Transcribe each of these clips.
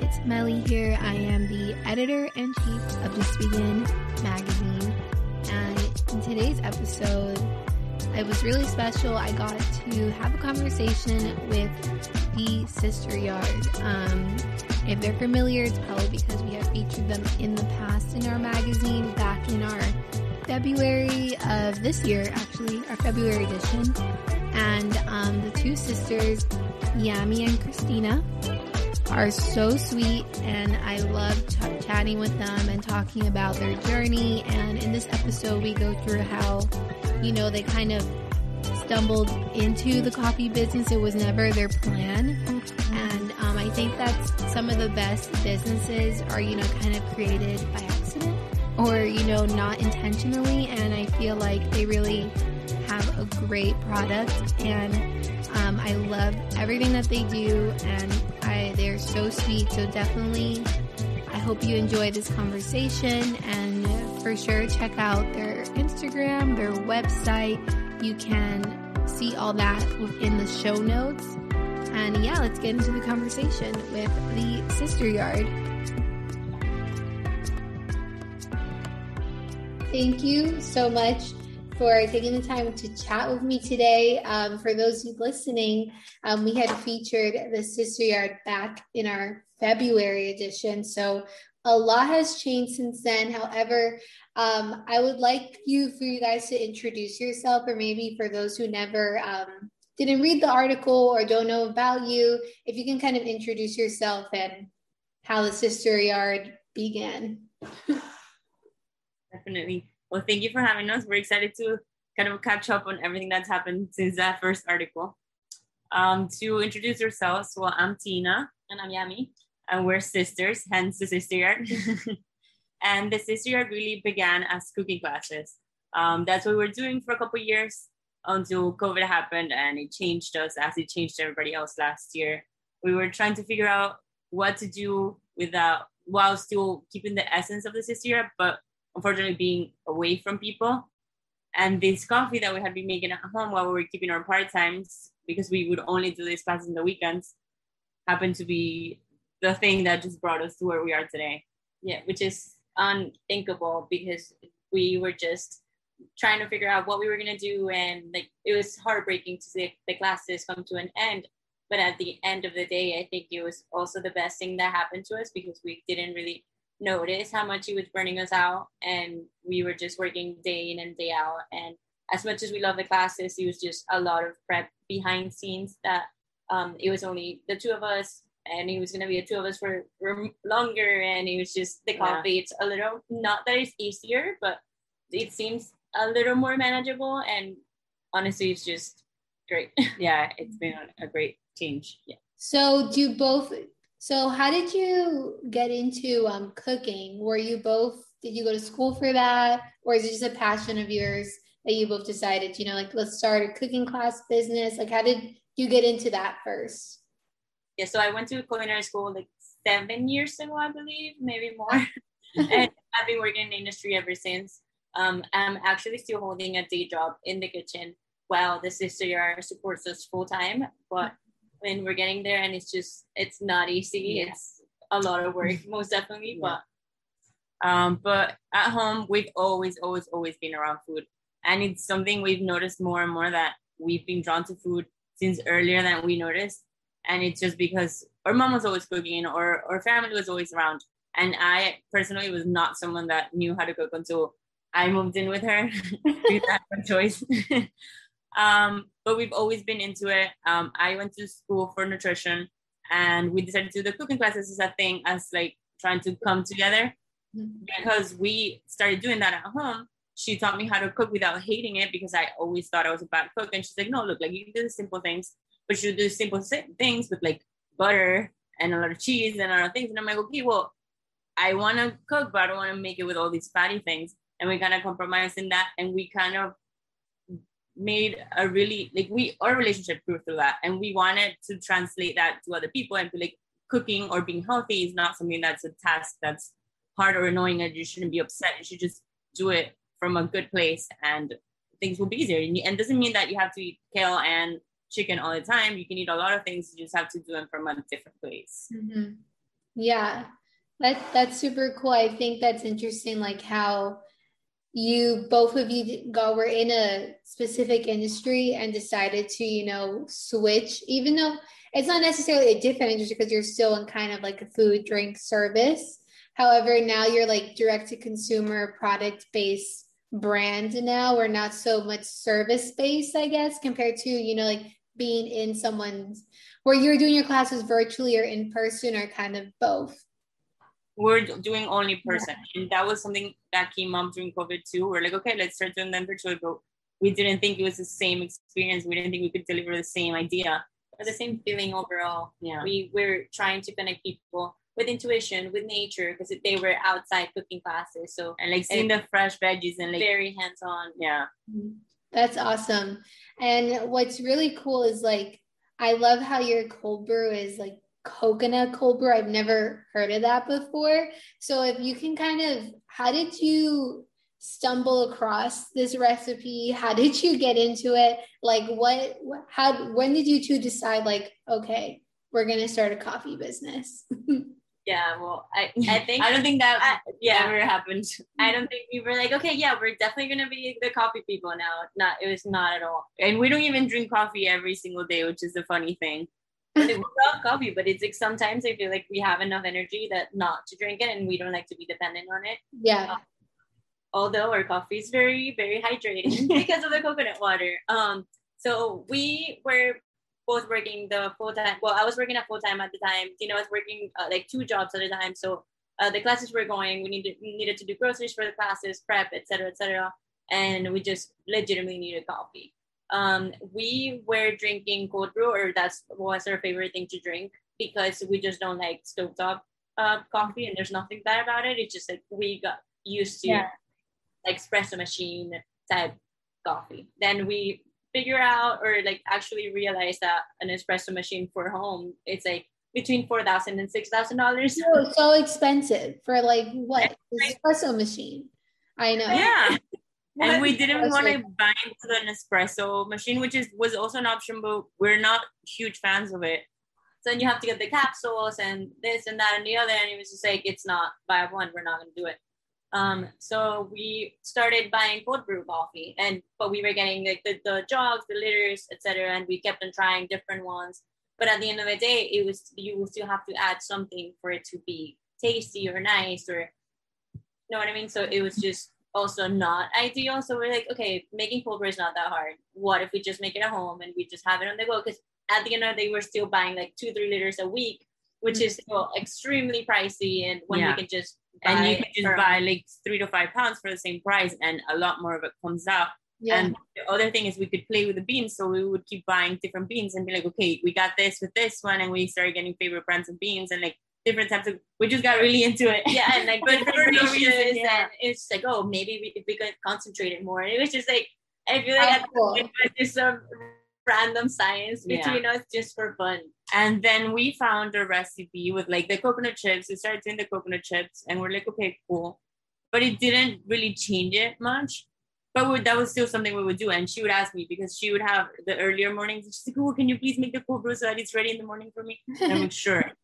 It's Melly here. I am the editor in chief of Just Begin magazine. And in today's episode, it was really special. I got to have a conversation with the Sister Yard. Um, if they're familiar, it's probably because we have featured them in the past in our magazine back in our February of this year, actually, our February edition. And um, the two sisters, Yami and Christina, are so sweet, and I love t- chatting with them and talking about their journey. And in this episode, we go through how, you know, they kind of stumbled into the coffee business. It was never their plan. And um, I think that's some of the best businesses are, you know, kind of created by accident or, you know, not intentionally. And I feel like they really have a great product and um, I love everything that they do and I, they're so sweet. So definitely, I hope you enjoy this conversation and for sure check out their Instagram, their website. You can see all that within the show notes. And yeah, let's get into the conversation with the Sister Yard. Thank you so much for taking the time to chat with me today. Um, for those listening, um, we had featured the Sister Yard back in our February edition. So a lot has changed since then. However, um, I would like you for you guys to introduce yourself, or maybe for those who never um, didn't read the article or don't know about you, if you can kind of introduce yourself and how the Sister Yard began. Definitely. Well, thank you for having us. We're excited to kind of catch up on everything that's happened since that first article. Um, to introduce ourselves, well, I'm Tina and I'm Yami, and we're sisters, hence the sister yard. and the sister yard really began as cooking classes. Um, that's what we were doing for a couple years until COVID happened, and it changed us as it changed everybody else last year. We were trying to figure out what to do without while still keeping the essence of the sister yard, but unfortunately being away from people. And this coffee that we had been making at home while we were keeping our part times, because we would only do these classes in the weekends, happened to be the thing that just brought us to where we are today. Yeah, which is unthinkable because we were just trying to figure out what we were gonna do, and like it was heartbreaking to see the classes come to an end. But at the end of the day, I think it was also the best thing that happened to us because we didn't really notice how much he was burning us out and we were just working day in and day out. And as much as we love the classes it was just a lot of prep behind scenes that um, it was only the two of us and it was going to be the two of us for, for longer and it was just the coffee yeah. it's a little not that it's easier but it seems a little more manageable and honestly it's just great. Yeah it's been a great change. Yeah. So do both so, how did you get into um, cooking? Were you both, did you go to school for that? Or is it just a passion of yours that you both decided, you know, like, let's start a cooking class business? Like, how did you get into that first? Yeah, so I went to culinary school like seven years ago, I believe, maybe more. and I've been working in the industry ever since. Um, I'm actually still holding a day job in the kitchen while the sister supports us full time. But when we're getting there and it's just it's not easy. Yeah. it's a lot of work most definitely yeah. but um but at home we've always always always been around food. And it's something we've noticed more and more that we've been drawn to food since earlier than we noticed. And it's just because our mom was always cooking or our family was always around. And i personally was not someone that knew how to cook until i moved in with her. We had no choice um, but we've always been into it. Um, I went to school for nutrition and we decided to do the cooking classes as a thing as like trying to come together mm-hmm. because we started doing that at home. She taught me how to cook without hating it because I always thought I was a bad cook. And she's like, no, look, like you can do the simple things, but you do simple things with like butter and a lot of cheese and other things. And I'm like, okay, well, I want to cook, but I don't want to make it with all these fatty things. And we kind of compromised in that. And we kind of made a really like we our relationship grew through that and we wanted to translate that to other people and be like cooking or being healthy is not something that's a task that's hard or annoying and you shouldn't be upset you should just do it from a good place and things will be easier and it doesn't mean that you have to eat kale and chicken all the time. You can eat a lot of things. You just have to do them from a different place. Mm-hmm. Yeah, that that's super cool. I think that's interesting. Like how you both of you go were in a specific industry and decided to you know switch, even though it's not necessarily a different industry because you're still in kind of like a food drink service. However, now you're like direct to consumer product based brand now. We're not so much service based, I guess, compared to, you know, like being in someone's where you're doing your classes virtually or in person or kind of both. We're doing only person. Yeah. And that was something that came up during COVID too. We're like, okay, let's start doing them virtually, but we didn't think it was the same experience. We didn't think we could deliver the same idea. Or the same feeling overall. Yeah. We were trying to connect people with intuition, with nature, because they were outside cooking classes. So and like seeing the fresh veggies and like very hands on. Yeah. Mm-hmm. That's awesome. And what's really cool is like I love how your cold brew is like coconut cold brew. I've never heard of that before. So if you can kind of how did you stumble across this recipe? How did you get into it? Like what how when did you two decide like okay, we're going to start a coffee business? yeah well i i think i don't think that I, yeah ever happened i don't think we were like okay yeah we're definitely gonna be the coffee people now not it was not at all and we don't even drink coffee every single day which is the funny thing we love coffee but it's like sometimes i feel like we have enough energy that not to drink it and we don't like to be dependent on it yeah um, although our coffee is very very hydrating because of the coconut water um so we were both working the full time. Well, I was working at full time at the time. You know, I was working uh, like two jobs at a time. So uh, the classes were going. We needed we needed to do groceries for the classes, prep, etc., etc. And we just legitimately needed coffee. Um, we were drinking cold brew, or that's was our favorite thing to drink because we just don't like stovetop uh, coffee, and there's nothing bad about it. It's just like we got used to yeah. like espresso machine type coffee. Then we figure out or like actually realize that an espresso machine for home it's like between four thousand and six thousand dollars. So so expensive for like what espresso machine? I know. Yeah. And we didn't want to buy into an espresso machine, which is was also an option, but we're not huge fans of it. So then you have to get the capsules and this and that and the other, and it was just like it's not buy one, we're not gonna do it. Um, so we started buying cold brew coffee, and but we were getting like the, the jogs, the litters, etc., and we kept on trying different ones. But at the end of the day, it was you will still have to add something for it to be tasty or nice, or you know what I mean. So it was just also not ideal. So we're like, okay, making cold is not that hard. What if we just make it at home and we just have it on the go? Because at the end of the day, we're still buying like two, three liters a week, which is still extremely pricey, and when yeah. we can just and you can just buy like three to five pounds for the same price and a lot more of it comes out yeah. and the other thing is we could play with the beans so we would keep buying different beans and be like okay we got this with this one and we started getting favorite brands of beans and like different types of we just got really into it yeah and like different no reason, yeah. and it's like oh maybe we, if we could concentrate it more and it was just like I feel like oh, cool. just some random science between yeah. us just for fun and then we found a recipe with like the coconut chips. We started doing the coconut chips and we're like, okay, cool. But it didn't really change it much. But we, that was still something we would do. And she would ask me because she would have the earlier mornings. And she's like, oh, can you please make the cold brew so that it's ready in the morning for me? And I'm like, sure.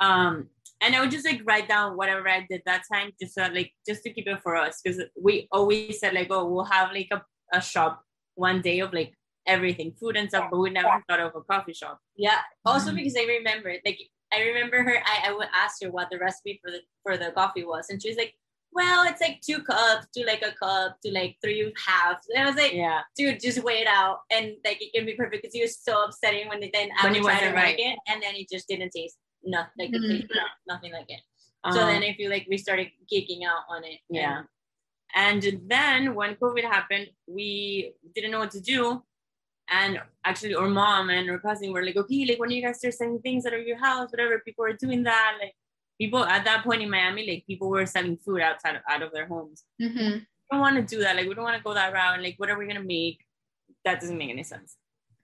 Um, and I would just like write down whatever I did that time, just so, like just to keep it for us, because we always said like, oh, we'll have like a, a shop one day of like everything, food and stuff, but we never thought of a coffee shop. Yeah. Also mm-hmm. because I remember, like, I remember her. I, I would ask her what the recipe for the for the coffee was, and she was like, "Well, it's like two cups to like a cup to like three halves." And I was like, "Yeah, dude, just wait it out." And like it can be perfect because he was so upsetting when they then I would try to right. make it, and then it just didn't taste nothing like mm-hmm. nothing like it. Um, so then I feel like we started geeking out on it. Yeah. And, and then when COVID happened, we didn't know what to do and actually our mom and our cousin were like okay like when you guys start selling things out of your house whatever people are doing that like people at that point in miami like people were selling food outside of, out of their homes mm-hmm. we don't want to do that like we don't want to go that route and like what are we going to make that doesn't make any sense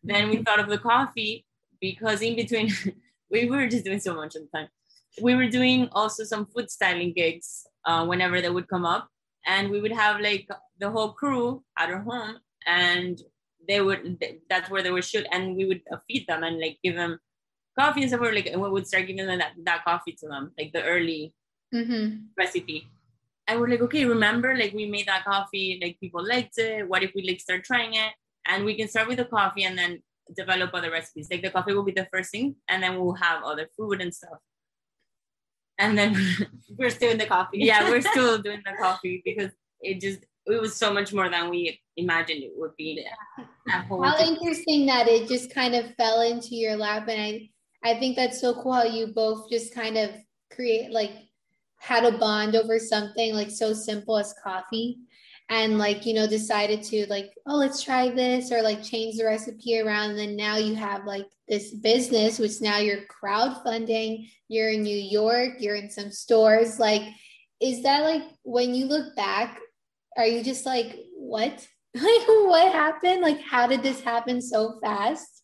mm-hmm. then we thought of the coffee because in between we were just doing so much at the time. We were doing also some food styling gigs uh, whenever they would come up. And we would have like the whole crew at our home and they would that's where they would shoot and we would uh, feed them and like give them coffee and stuff or like we would start giving them that, that coffee to them like the early mm-hmm. recipe. And we're like okay remember like we made that coffee like people liked it. What if we like start trying it? And we can start with the coffee and then develop other recipes. Like the coffee will be the first thing and then we'll have other food and stuff. And then we're still in the coffee. Yeah we're still doing the coffee because it just it was so much more than we imagined it would be. How interesting that it just kind of fell into your lap, and I I think that's so cool how you both just kind of create like had a bond over something like so simple as coffee and like you know decided to like oh let's try this or like change the recipe around and then now you have like this business which now you're crowdfunding you're in new york you're in some stores. Like is that like when you look back are you just like what? Like what happened? Like how did this happen so fast?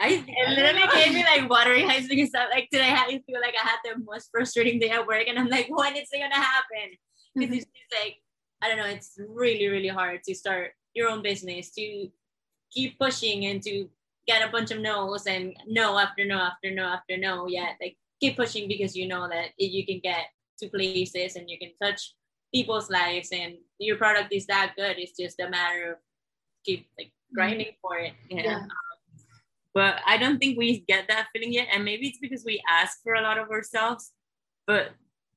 I it literally gave me like watery eyes because I'm like today I feel like I had the most frustrating day at work? And I'm like when is it gonna happen because mm-hmm. it's like I don't know it's really really hard to start your own business to keep pushing and to get a bunch of no's and no after no after no after no yet like keep pushing because you know that you can get to places and you can touch people's lives and your product is that good. It's just a matter of keep like mm-hmm. grinding for it. Yeah. Um, but I don't think we get that feeling yet. And maybe it's because we ask for a lot of ourselves. But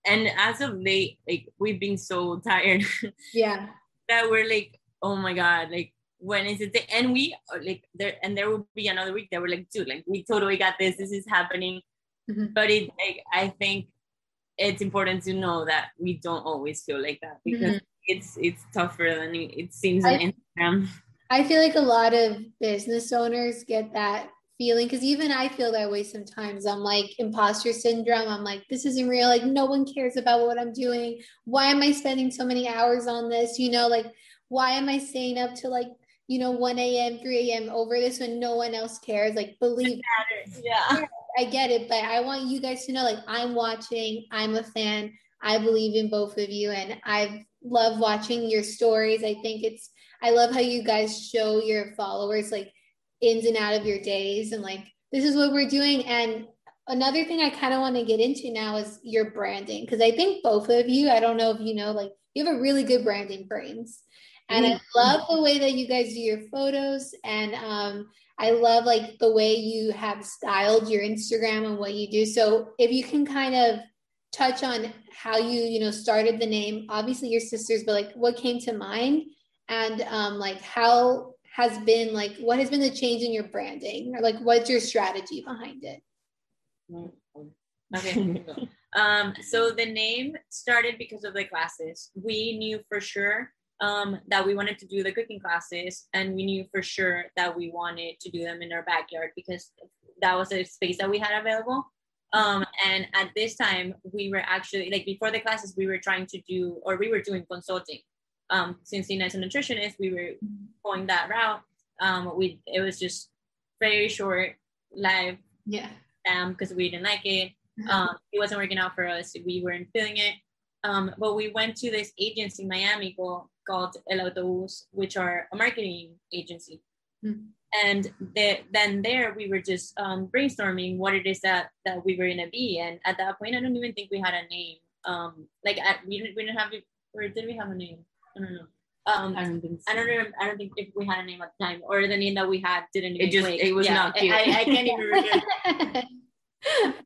and as of late, like we've been so tired. Yeah. that we're like, oh my God, like when is it? the, And we like there and there will be another week that we're like, dude, like we totally got this. This is happening. Mm-hmm. But it like I think it's important to know that we don't always feel like that because mm-hmm. it's it's tougher than it seems on Instagram. I feel like a lot of business owners get that feeling because even I feel that way sometimes. I'm like imposter syndrome. I'm like, this isn't real. Like, no one cares about what I'm doing. Why am I spending so many hours on this? You know, like, why am I staying up to like, you know, 1 a.m., 3 a.m. over this when no one else cares? Like, believe it. Yeah. I get it, but I want you guys to know like I'm watching, I'm a fan. I believe in both of you and I love watching your stories. I think it's I love how you guys show your followers like ins and out of your days and like this is what we're doing and another thing I kind of want to get into now is your branding because I think both of you, I don't know if you know, like you have a really good branding brains. And mm-hmm. I love the way that you guys do your photos and um I love like the way you have styled your Instagram and what you do. So if you can kind of touch on how you, you know, started the name, obviously your sisters, but like what came to mind and um, like how has been like what has been the change in your branding or like what's your strategy behind it? Okay. um, so the name started because of the classes. We knew for sure um, that we wanted to do the cooking classes, and we knew for sure that we wanted to do them in our backyard because that was a space that we had available. Um, and at this time, we were actually like before the classes, we were trying to do or we were doing consulting. Um, since Tina is a nutritionist, we were going that route. Um, we it was just very short, live. Yeah. Um, because we didn't like it. Mm-hmm. Um, it wasn't working out for us. We weren't feeling it. Um, but we went to this agency in Miami called, called El Autobus, which are a marketing agency. Mm-hmm. And the, then there we were just um, brainstorming what it is that, that we were going to be. And at that point, I don't even think we had a name. Um, like at, we, didn't, we didn't have, or did we have a name? I don't know. Um, I don't think. So. I don't remember. I don't think if we had a name at the time, or the name that we had didn't. It just. Click. It was yeah, not cute. I, I can't even remember.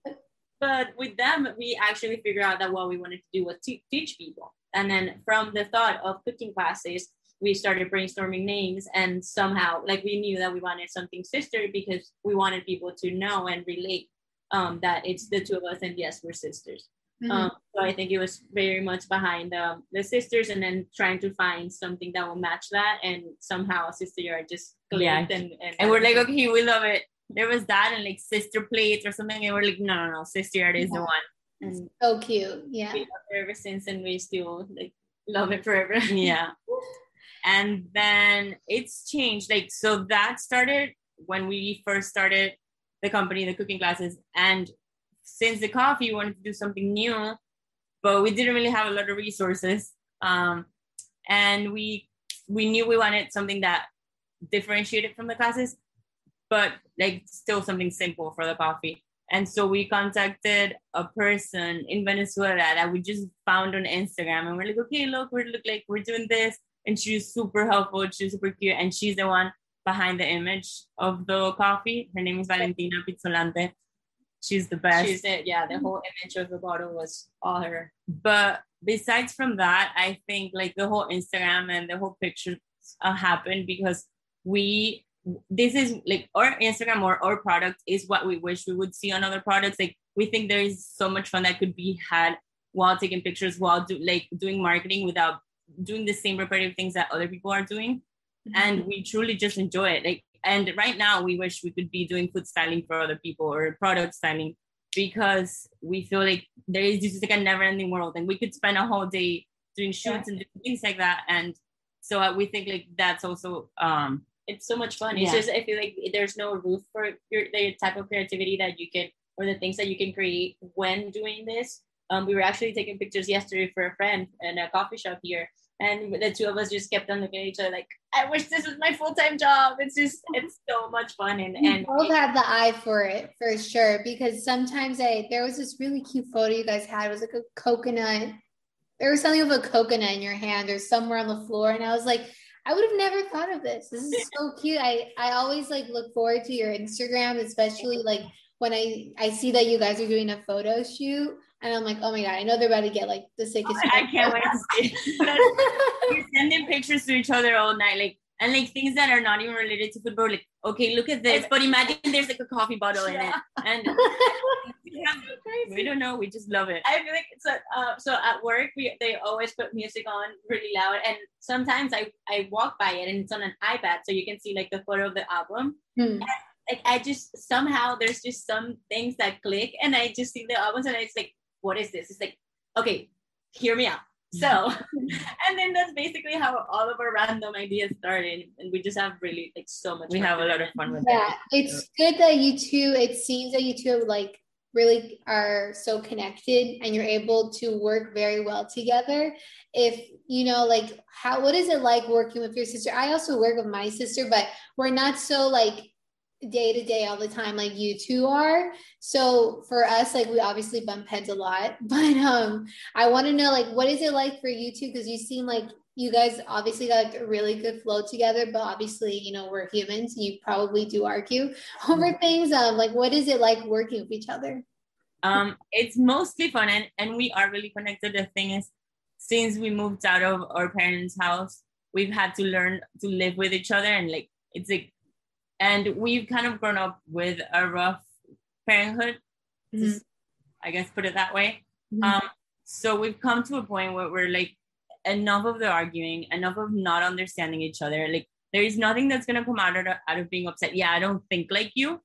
but with them, we actually figured out that what we wanted to do was te- teach people. And then from the thought of cooking classes, we started brainstorming names and somehow like we knew that we wanted something sister because we wanted people to know and relate um, that it's the two of us and yes we're sisters mm-hmm. um, so i think it was very much behind um, the sisters and then trying to find something that will match that. And somehow sister are just yeah. and, and, and we're like okay we love it. There was that and like sister plates or something. And we're like no no no. Sister Yard is yeah. the one. And so cute. Yeah. we love it ever since and we still like love it forever. Yeah. And then it's changed. Like so that started when we first started the company the cooking classes and since the coffee we wanted to do something new but we didn't really have a lot of resources um, and we we knew we wanted something that differentiated from the classes, but like still something simple for the coffee. And so we contacted a person in Venezuela that we just found on Instagram, and we're like, okay, look, we look like we're doing this, and she's super helpful, she's super cute, and she's the one behind the image of the coffee. Her name is Valentina Pizzolante. She's the best. She's it. Yeah, the whole image of the bottle was all her. But besides from that, I think like the whole Instagram and the whole pictures uh, happened because we this is like our Instagram or our product is what we wish we would see on other products. Like we think there is so much fun that could be had while taking pictures, while do like doing marketing without doing the same repetitive things that other people are doing. Mm-hmm. And we truly just enjoy it. Like and right now we wish we could be doing food styling for other people or product styling because we feel like there is just like a never ending world and we could spend a whole day doing shoots yeah. and things like that. And so uh, we think like that's also um it's so much fun. It's yeah. just I feel like there's no roof for your the type of creativity that you can or the things that you can create when doing this. Um, we were actually taking pictures yesterday for a friend in a coffee shop here, and the two of us just kept on looking at each other like, "I wish this was my full time job." It's just it's so much fun, and and both have the eye for it for sure. Because sometimes I there was this really cute photo you guys had. It was like a coconut. There was something with a coconut in your hand or somewhere on the floor, and I was like I would have never thought of this. This is so cute. I I always like look forward to your Instagram, especially like when I I see that you guys are doing a photo shoot, and I'm like, oh my god, I know they're about to get like the sickest. I, I can't wait to see. We're sending pictures to each other all night, like and like things that are not even related to football. Like, okay, look at this, but imagine there's like a coffee bottle in it, and we don't know. We just love it. I feel like it's a, uh, so at work we they always put music on really loud, and sometimes I I walk by it and it's on an iPad, so you can see like the photo of the album. Hmm. And, like I just somehow there's just some things that click, and I just see the albums, and it's like, what is this? It's like, okay, hear me out so, mm-hmm. and then that's basically how all of our random ideas started, and we just have really like so much. We have a lot of fun with yeah, it's good that you two. It seems that you two like really are so connected, and you're able to work very well together. If you know, like, how what is it like working with your sister? I also work with my sister, but we're not so like day to day all the time like you two are. So for us like we obviously bump heads a lot but um i want to know like what is it like for you two? Because you seem like you guys obviously got a really good flow together but obviously you know we're humans you probably do argue over mm-hmm. things. Um like what is it like working with each other? Um it's mostly fun and and we are really connected. The thing is since we moved out of our parents house we've had to learn to live with each other and like it's like and we've kind of grown up with a rough parenthood mm-hmm. i guess put it that way. Mm-hmm. um, so we've come to a point where we're like enough of the arguing enough of not understanding each other. Like there is nothing that's going to come out of, out of being upset. Yeah i don't think like you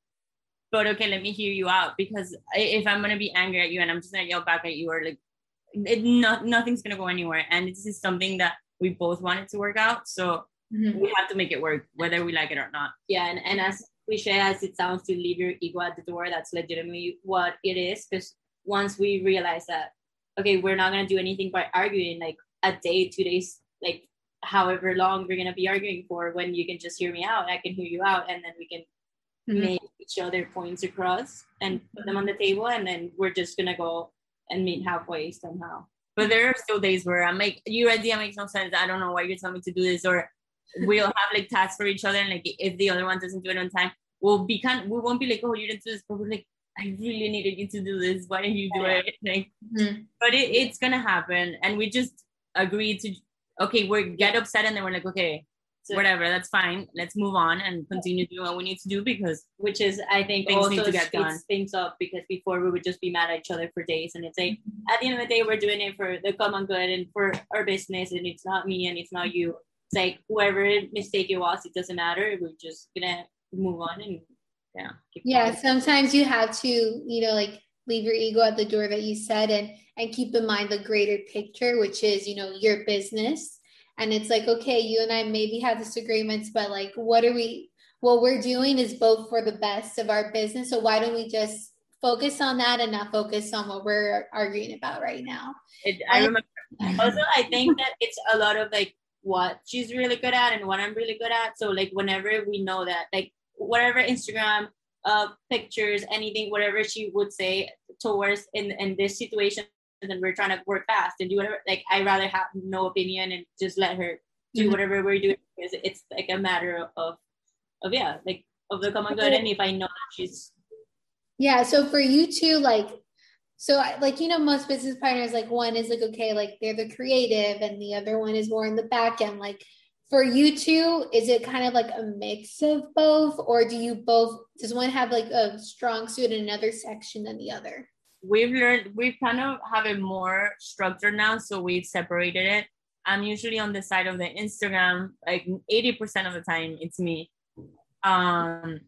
but okay let me hear you out because if i'm going to be angry at you and i'm just going to yell back at you or like it, not, nothing's going to go anywhere. And this is something that we both wanted to work out. So mm-hmm. we have to make it work whether we like it or not yeah and, and as cliche as it sounds to leave your ego at the door that's legitimately what it is because once we realize that okay we're not going to do anything by arguing like a day two days like however long we're going to be arguing for when you can just hear me out i can hear you out and then we can mm-hmm. make each other points across and put them on the table and then we're just going to go and meet halfway somehow but there are still days where I'm like, your idea makes no sense. I don't know why you're telling me to do this, or we'll have like tasks for each other and like if the other one doesn't do it on time we'll be kind we won't be like oh you didn't do this but we're like I really needed you to do this why didn't you do yeah. it like mm-hmm. but it, it's gonna happen and we just agreed to okay we get upset and then we're like okay so, whatever that's fine let's move on and continue doing what we need to do because which is i think things need to get done things up because before we would just be mad at each other for days and it's like mm-hmm. at the end of the day we're doing it for the common good and for our business and it's not me and it's not you like whoever mistake it was, it doesn't matter. We're just gonna move on and yeah. Yeah, going. sometimes you have to, you know, like leave your ego at the door that you said and and keep in mind the greater picture, which is, you know, your business. And it's like, okay, you and I maybe have disagreements, but like what are we what we're doing is both for the best of our business. So why don't we just focus on that and not focus on what we're arguing about right now? It, I remember also I think that it's a lot of like what she's really good at and what I'm really good at. So like whenever we know that, like whatever Instagram uh pictures, anything, whatever she would say towards in in this situation, and then we're trying to work fast and do whatever. Like I rather have no opinion and just let her do mm-hmm. whatever we're doing because it's like a matter of of yeah, like of the common good. And if I know that she's yeah, so for you two, like so like you know most business partners like one is like okay like they're the creative and the other one is more in the back end. Like for you two is it kind of like a mix of both or do you both does one have like a strong suit in another section than the other? We've learned we kind of have it more structured now so we've separated it. I'm usually on the side of the instagram like 80% of the time it's me. Um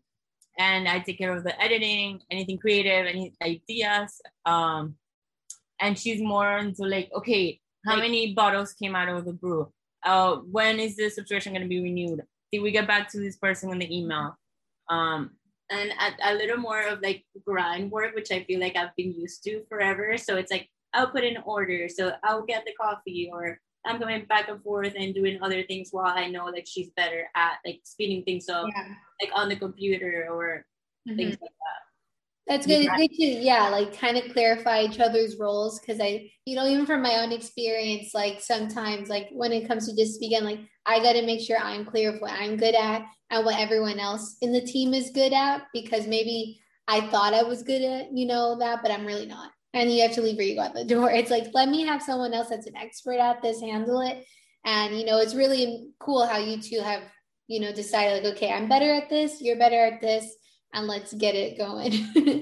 and I take care of the editing, anything creative, any ideas. Um, and she's more into like, okay, how like, many bottles came out of the brew? Uh, when is the subscription going to be renewed? Did we get back to this person in the email? Um, and a, a little more of like grind work, which I feel like I've been used to forever. So it's like I'll put in order, so I'll get the coffee, or I'm going back and forth and doing other things while I know like she's better at like speeding things up, yeah. like on the computer or mm-hmm. things like that. That's good. Yeah. good to yeah, like kind of clarify each other's roles because I, you know, even from my own experience, like sometimes, like when it comes to just speaking, like I got to make sure I'm clear of what I'm good at and what everyone else in the team is good at because maybe I thought I was good at, you know, that, but I'm really not and you have to leave where you go out the door. It's like, let me have someone else that's an expert at this handle it. And, you know, it's really cool how you two have, you know, decided like, okay, I'm better at this, you're better at this, and let's get it going.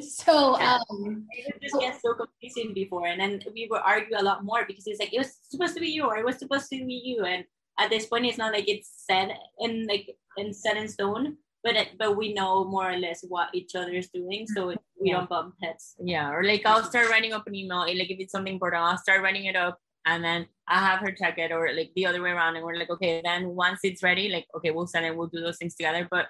so, um, it just get so confusing before. And then we would argue a lot more because it's like, it was supposed to be you or it was supposed to be you. And at this point, it's not like it's set in like in set in stone but but we know more or less what each other is doing, so we yeah. don't bump heads. Yeah, or like I'll start writing up an email, like if it's something important, I'll start writing it up, and then I have her check it, or like the other way around, and we're like, okay, then once it's ready, like okay, we'll send it, we'll do those things together. But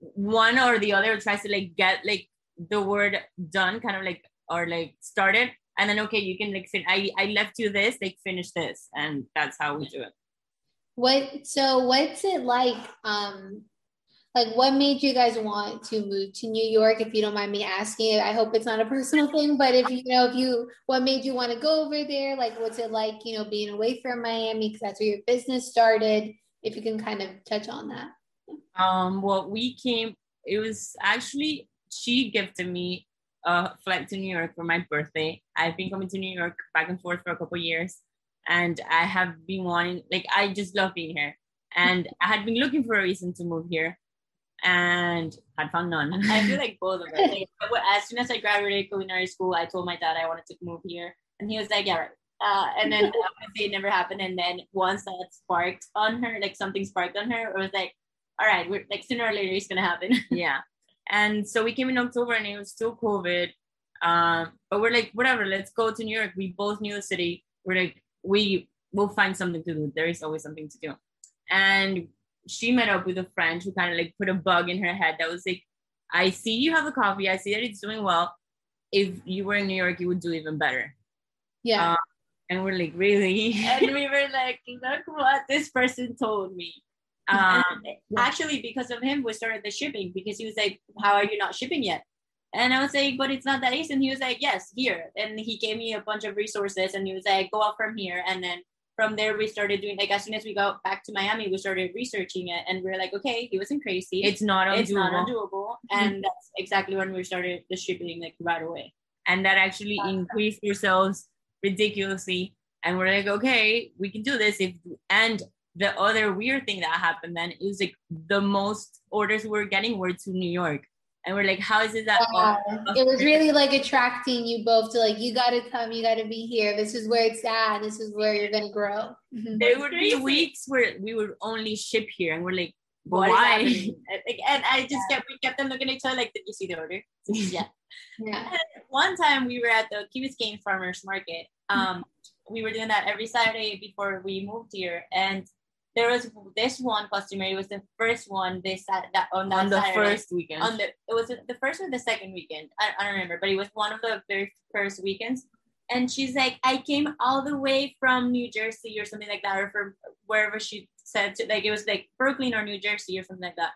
one or the other tries to like get like the word done, kind of like or like started, and then okay, you can like fin- I I left you this, like finish this, and that's how we do it. What so what's it like um like what made you guys want to move to New York if you don't mind me asking? I hope it's not a personal thing but if you know if you what made you want to go over there? Like what's it like you know being away from Miami? Because that's where your business started if you can kind of touch on that. Um well we came it was actually she gifted me a flight to New York for my birthday. I've been coming to New York back and forth for a couple years and I have been wanting like I just love being here. And I had been looking for a reason to move here and had found none. I feel like both of us. Like, as soon as I graduated culinary school, I told my dad I wanted to move here, and he was like, "Yeah, right." Uh, and then obviously it never happened. And then once that sparked on her, like something sparked on her, it was like, "All right, we're like sooner or later it's gonna happen." yeah. And so we came in October, and it was still COVID. Um, but we're like, whatever, let's go to New York. We both knew the city. We're like, we will find something to do. There is always something to do. And she met up with a friend who kind of like put a bug in her head that was like, I see you have a coffee. I see that it's doing well. If you were in New York, you would do even better. Yeah. Um, and we're like, really? and we were like, look what this person told me. Um, actually, because of him, we started the shipping because he was like, how are you not shipping yet? And I was like, but it's not that easy. And he was like, yes, here. And he gave me a bunch of resources and he was like, go up from here. And then from there we started doing like as soon as we got back to Miami, we started researching it and we are like, okay, he wasn't crazy. It's not undoable. It's not undoable. Mm-hmm. and that's exactly when we started the shipping like right away. And that actually that's increased your sales ridiculously. And we're like, okay, we can do this. If and the other weird thing that happened then is like the most orders we we're getting were to New York and we're like how is it that yeah. it was really like attracting you both to like you got to come you got to be here. This is where it's at this is where you're gonna grow. Mm-hmm. there would be weeks where we would only ship here and we're like why? and i just yeah. kept we kept on looking at each other like did you see the order? Yeah. Yeah. And one time we were at the Key Biscayne farmers market. Um we were doing that every saturday before we moved here and there was this one customer. It was the first one they sat that on that on the Saturday, first weekend. On the it was the first or the second weekend. I, I don't remember, but it was one of the very first weekends. and she's like, I came all the way from New Jersey or something like that, or from wherever she said, to, like it was like Brooklyn or New Jersey or something like that.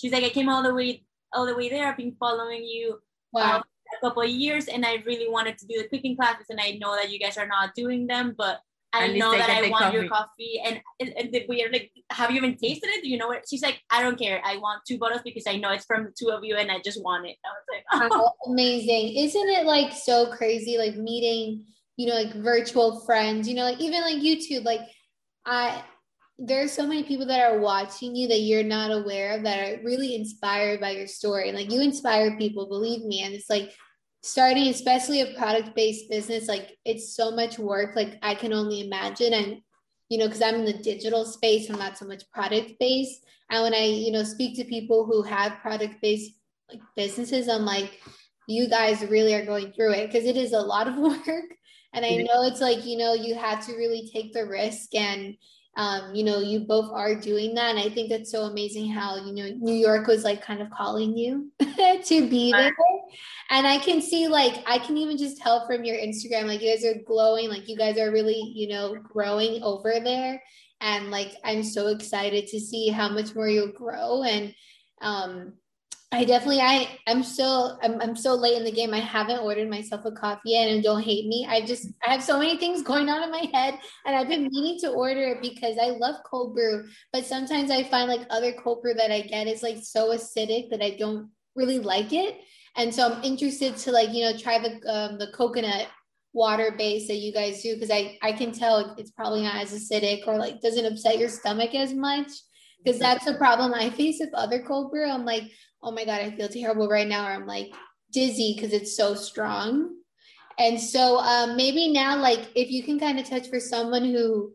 She's like, I came all the way, all the way there. I've been following you wow. uh, a couple of years, and I really wanted to do the cooking classes, and I know that you guys are not doing them, but I know that I want coffee. your coffee. And, and, and we are like, have you even tasted it? Do you know what? She's like, I don't care. I want two bottles because I know it's from the two of you and I just want it. I was like, oh. amazing. Isn't it like so crazy? Like meeting, you know, like virtual friends, you know, like even like YouTube, like I, there's so many people that are watching you that you're not aware of that are really inspired by your story. And like you inspire people, believe me. And it's like starting especially a product based business like it's so much work like i can only imagine. And you know because i'm in the digital space i'm not so much product based and when i you know speak to people who have product based like businesses i'm like you guys really are going through it because it is a lot of work. And i know it's like you know you have to really take the risk and um, you know, you both are doing that. And I think that's so amazing how, you know, New York was like kind of calling you to be there. And I can see, like, I can even just tell from your Instagram, like, you guys are glowing, like, you guys are really, you know, growing over there. And like, I'm so excited to see how much more you'll grow. And, um, I definitely I I'm still I'm, I'm so late in the game. I haven't ordered myself a coffee yet and don't hate me. I just I have so many things going on in my head and I've been meaning to order it because I love cold brew, but sometimes I find like other cold brew that I get is like so acidic that I don't really like it. And so I'm interested to like, you know, try the um, the coconut water base that you guys do because I I can tell it's probably not as acidic or like doesn't upset your stomach as much because that's the problem I face with other cold brew. I'm like, oh my God, I feel terrible right now, or I'm like dizzy because it's so strong. And so um, maybe now, like, if you can kind of touch for someone who,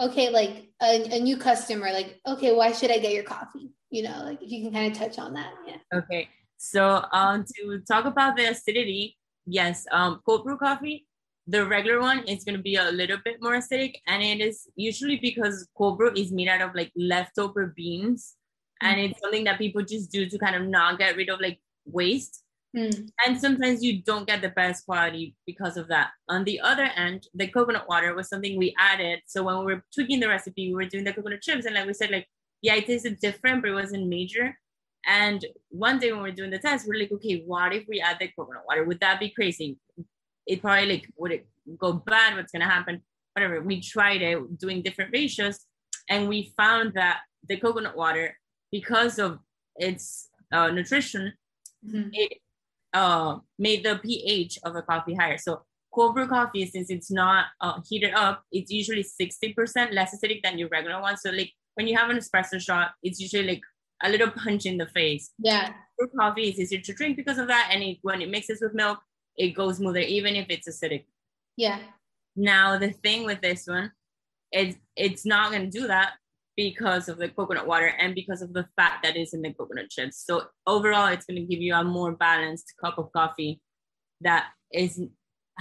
okay, like a, a new customer, like, okay, why should I get your coffee? You know, like if you can kind of touch on that. Yeah. Okay. So um, to talk about the acidity, yes, um, cold brew coffee, the regular one is going to be a little bit more acidic, and it is usually because cold brew is made out of like leftover beans and it's something that people just do to kind of not get rid of like waste. Mm. and sometimes you don't get the best quality because of that. On the other end the coconut water was something we added. So when we were tweaking the recipe we were doing the coconut chips. And like we said like yeah it tasted different but it wasn't major. And one day when we are doing the test we're like okay what if we add the coconut water? Would that be crazy? It probably like would it go bad what's gonna happen? Whatever. We tried it doing different ratios. And we found that the coconut water because of its uh, nutrition, mm-hmm. it uh, made the pH of the coffee higher. So cold brew coffee, since it's not uh, heated up, it's usually 60% less acidic than your regular one. So like when you have an espresso shot, it's usually like a little punch in the face. Yeah. Brew coffee is easier to drink because of that. And it, when it mixes with milk, it goes smoother, even if it's acidic. Yeah. Now the thing with this one, it's it's not gonna do that because of the coconut water and because of the fat that is in the coconut chips. So overall, it's going to give you a more balanced cup of coffee that is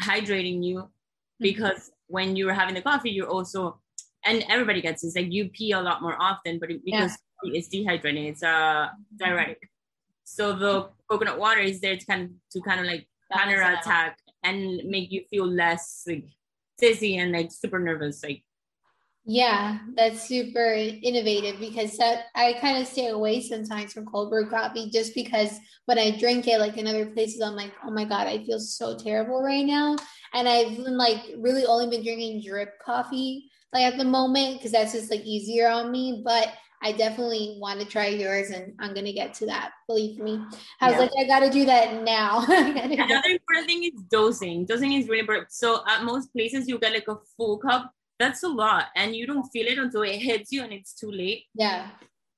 hydrating you mm-hmm. because when you're having the coffee, you're also and everybody gets this like you pee a lot more often, but it, because yeah. it's dehydrating, it's uh diuretic. So the coconut water is there to kind of to kind of like counter attack and make you feel less like dizzy and like super nervous, like yeah, that's super innovative because that, I kind of stay away sometimes from cold brew coffee just because when I drink it, like in other places, I'm like, oh my God, I feel so terrible right now. And I've been like really only been drinking drip coffee like at the moment because that's just like easier on me. But I definitely want to try yours and I'm going to get to that. Believe me. I was yeah. like, I got to do that now. Another important thing is dosing. Dosing is really important. So at most places, you get like a full cup that's a lot. And you don't feel it until it hits you and it's too late. Yeah.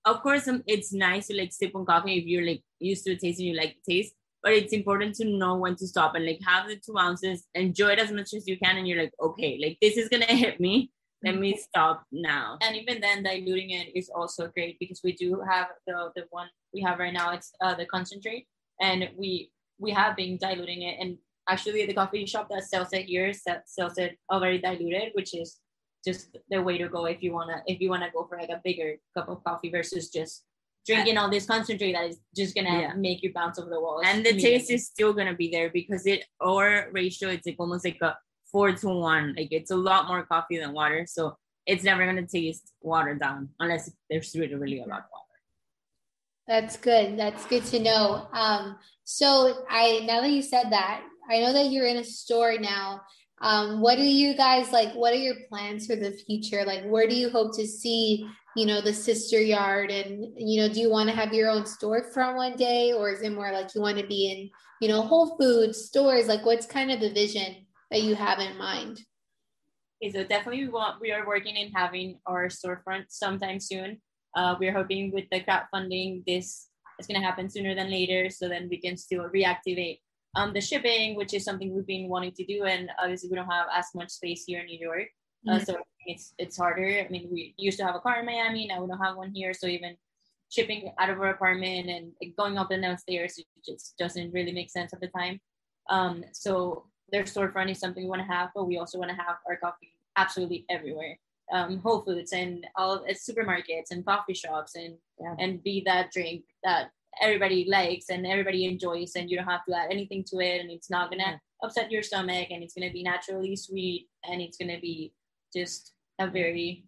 Of course um, it's nice to like sip on coffee if you're like used to the taste and you like the taste but it's important to know when to stop and like have the two ounces enjoy it as much as you can and you're like okay like this is gonna hit me. Let me stop now. And even then diluting it is also great because we do have the the one we have right now. It's uh, the concentrate and we we have been diluting it. And actually the coffee shop that sells it here sells it already diluted which is just the way to go if you wanna if you wanna go for like a bigger cup of coffee versus just drinking all this concentrate that is just gonna yeah. make you bounce over the walls. And the taste is still gonna be there because it our ratio it's like almost like a four to one. Like it's a lot more coffee than water. So it's never gonna taste watered down unless there's really, really a lot of water. That's good. That's good to know. Um, so I now that you said that, I know that you're in a store now. Um, what do you guys like? What are your plans for the future? Like, where do you hope to see, you know, the Sister Yard? And, you know, do you want to have your own storefront one day, or is it more like you want to be in, you know, Whole Foods stores? Like, what's kind of the vision that you have in mind? Okay, so definitely we want we are working in having our storefront sometime soon. Uh, we're hoping with the crowdfunding, this is going to happen sooner than later, so then we can still reactivate um, the shipping, which is something we've been wanting to do, and obviously we don't have as much space here in New York, uh, mm-hmm. so it's it's harder. I mean, we used to have a car in Miami, now we don't have one here, so even shipping out of our apartment and going up and downstairs it just doesn't really make sense at the time. Um, so their storefront is something we want to have, but we also want to have our coffee absolutely everywhere. Um, Whole Foods and all at supermarkets and coffee shops and yeah. and be that drink that everybody likes and everybody enjoys and you don't have to add anything to it and it's not gonna yeah. upset your stomach and it's gonna be naturally sweet and it's gonna be just a very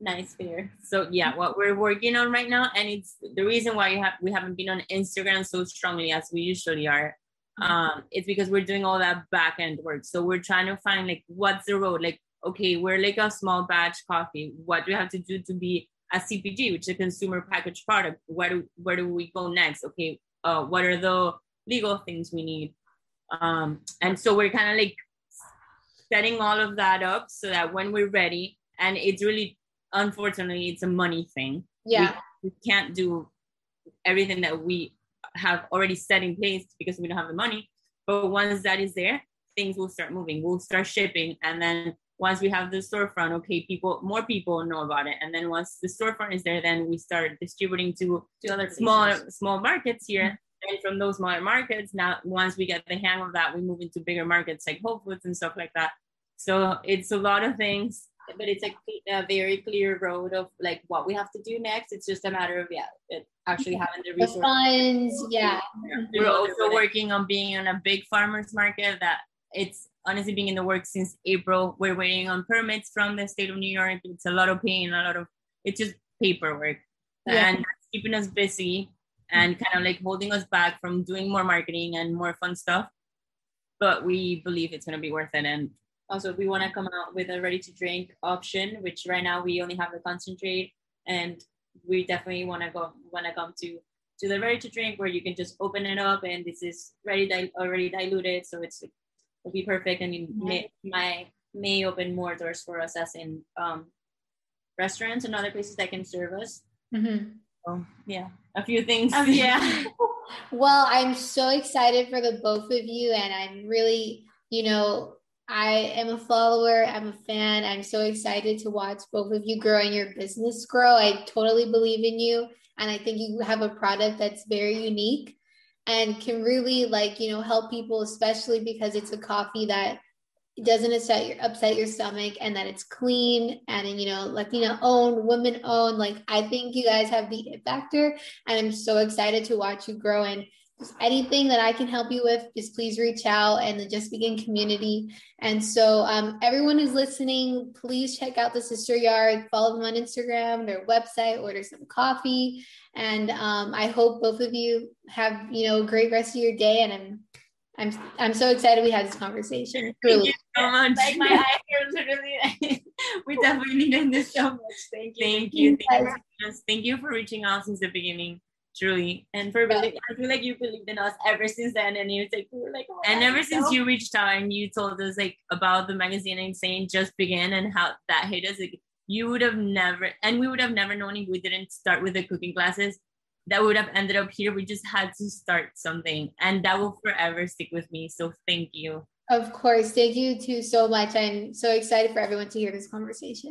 nice beer. So yeah, what we're working on right now, and it's the reason why have, we haven't been on Instagram so strongly as we usually are. Mm-hmm. Um, it's because we're doing all that back end work. So we're trying to find like what's the road, like okay, we're like a small batch coffee. What do we have to do to be a CPG, which is a consumer packaged product? Where do where do we go next? Okay, uh, what are the legal things we need? Um, and so we're kind of like setting all of that up so that when we're ready, and it's really unfortunately it's a money thing. Yeah, we, we can't do everything that we have already set in place because we don't have the money. But once that is there, things will start moving. We'll start shipping, and then once we have the storefront, okay, people, more people know about it. And then once the storefront is there, then we start distributing to, to other small, small markets here. Mm-hmm. And from those smaller markets, now once we get the hang of that, we move into bigger markets like Whole Foods and stuff like that. So it's a lot of things, but it's a, a very clear road of like what we have to do next. It's just a matter of yeah, actually having the resources. The funds, yeah. We're also working on being in a big farmers market that it's honestly been in the works since April. We're waiting on permits from the state of New York. It's a lot of pain, a lot of it's just paperwork, yeah. and keeping us busy and kind of like holding us back from doing more marketing and more fun stuff. But we believe it's gonna be worth it. And also, we want to come out with a ready to drink option, which right now we only have the concentrate, and we definitely want to go want to come to to the ready to drink where you can just open it up and this is ready di- already diluted, so it's will be perfect. I mean, may, my may open more doors for us as in um, restaurants and other places that can serve us. Mm-hmm. So, yeah, a few things. Um, yeah. well, I'm so excited for the both of you, and I'm really, you know, I am a follower. I'm a fan. I'm so excited to watch both of you grow and your business grow. I totally believe in you, and I think you have a product that's very unique and can really like you know help people especially because it's a coffee that doesn't upset your upset your stomach and that it's clean and you know Latina owned, women owned. Like I think you guys have the it factor, and I'm so excited to watch you grow. And anything that I can help you with, just please reach out and the Just Begin community. And so, um, everyone who's listening, please check out the Sister Yard, follow them on Instagram, their website, order some coffee. And um, I hope both of you have, you know, a great rest of your day. And I'm I'm I'm so excited we had this conversation. Thank you so much. Like my eyes are literally we definitely needed this so much. Thank you. Thank you. Thank you. Thank you for reaching out since the beginning truly. And for believe, I feel like you believed in us ever since then, and you like we were like, oh, and ever since you reached out and you told us like about the magazine and saying just begin and how that hit us, like you would have never, and we would have never known if we didn't start with the cooking classes. That would have ended up here. We just had to start something, and that will forever stick with me. So thank you. Of course, thank you too so much. I'm so excited for everyone to hear this conversation.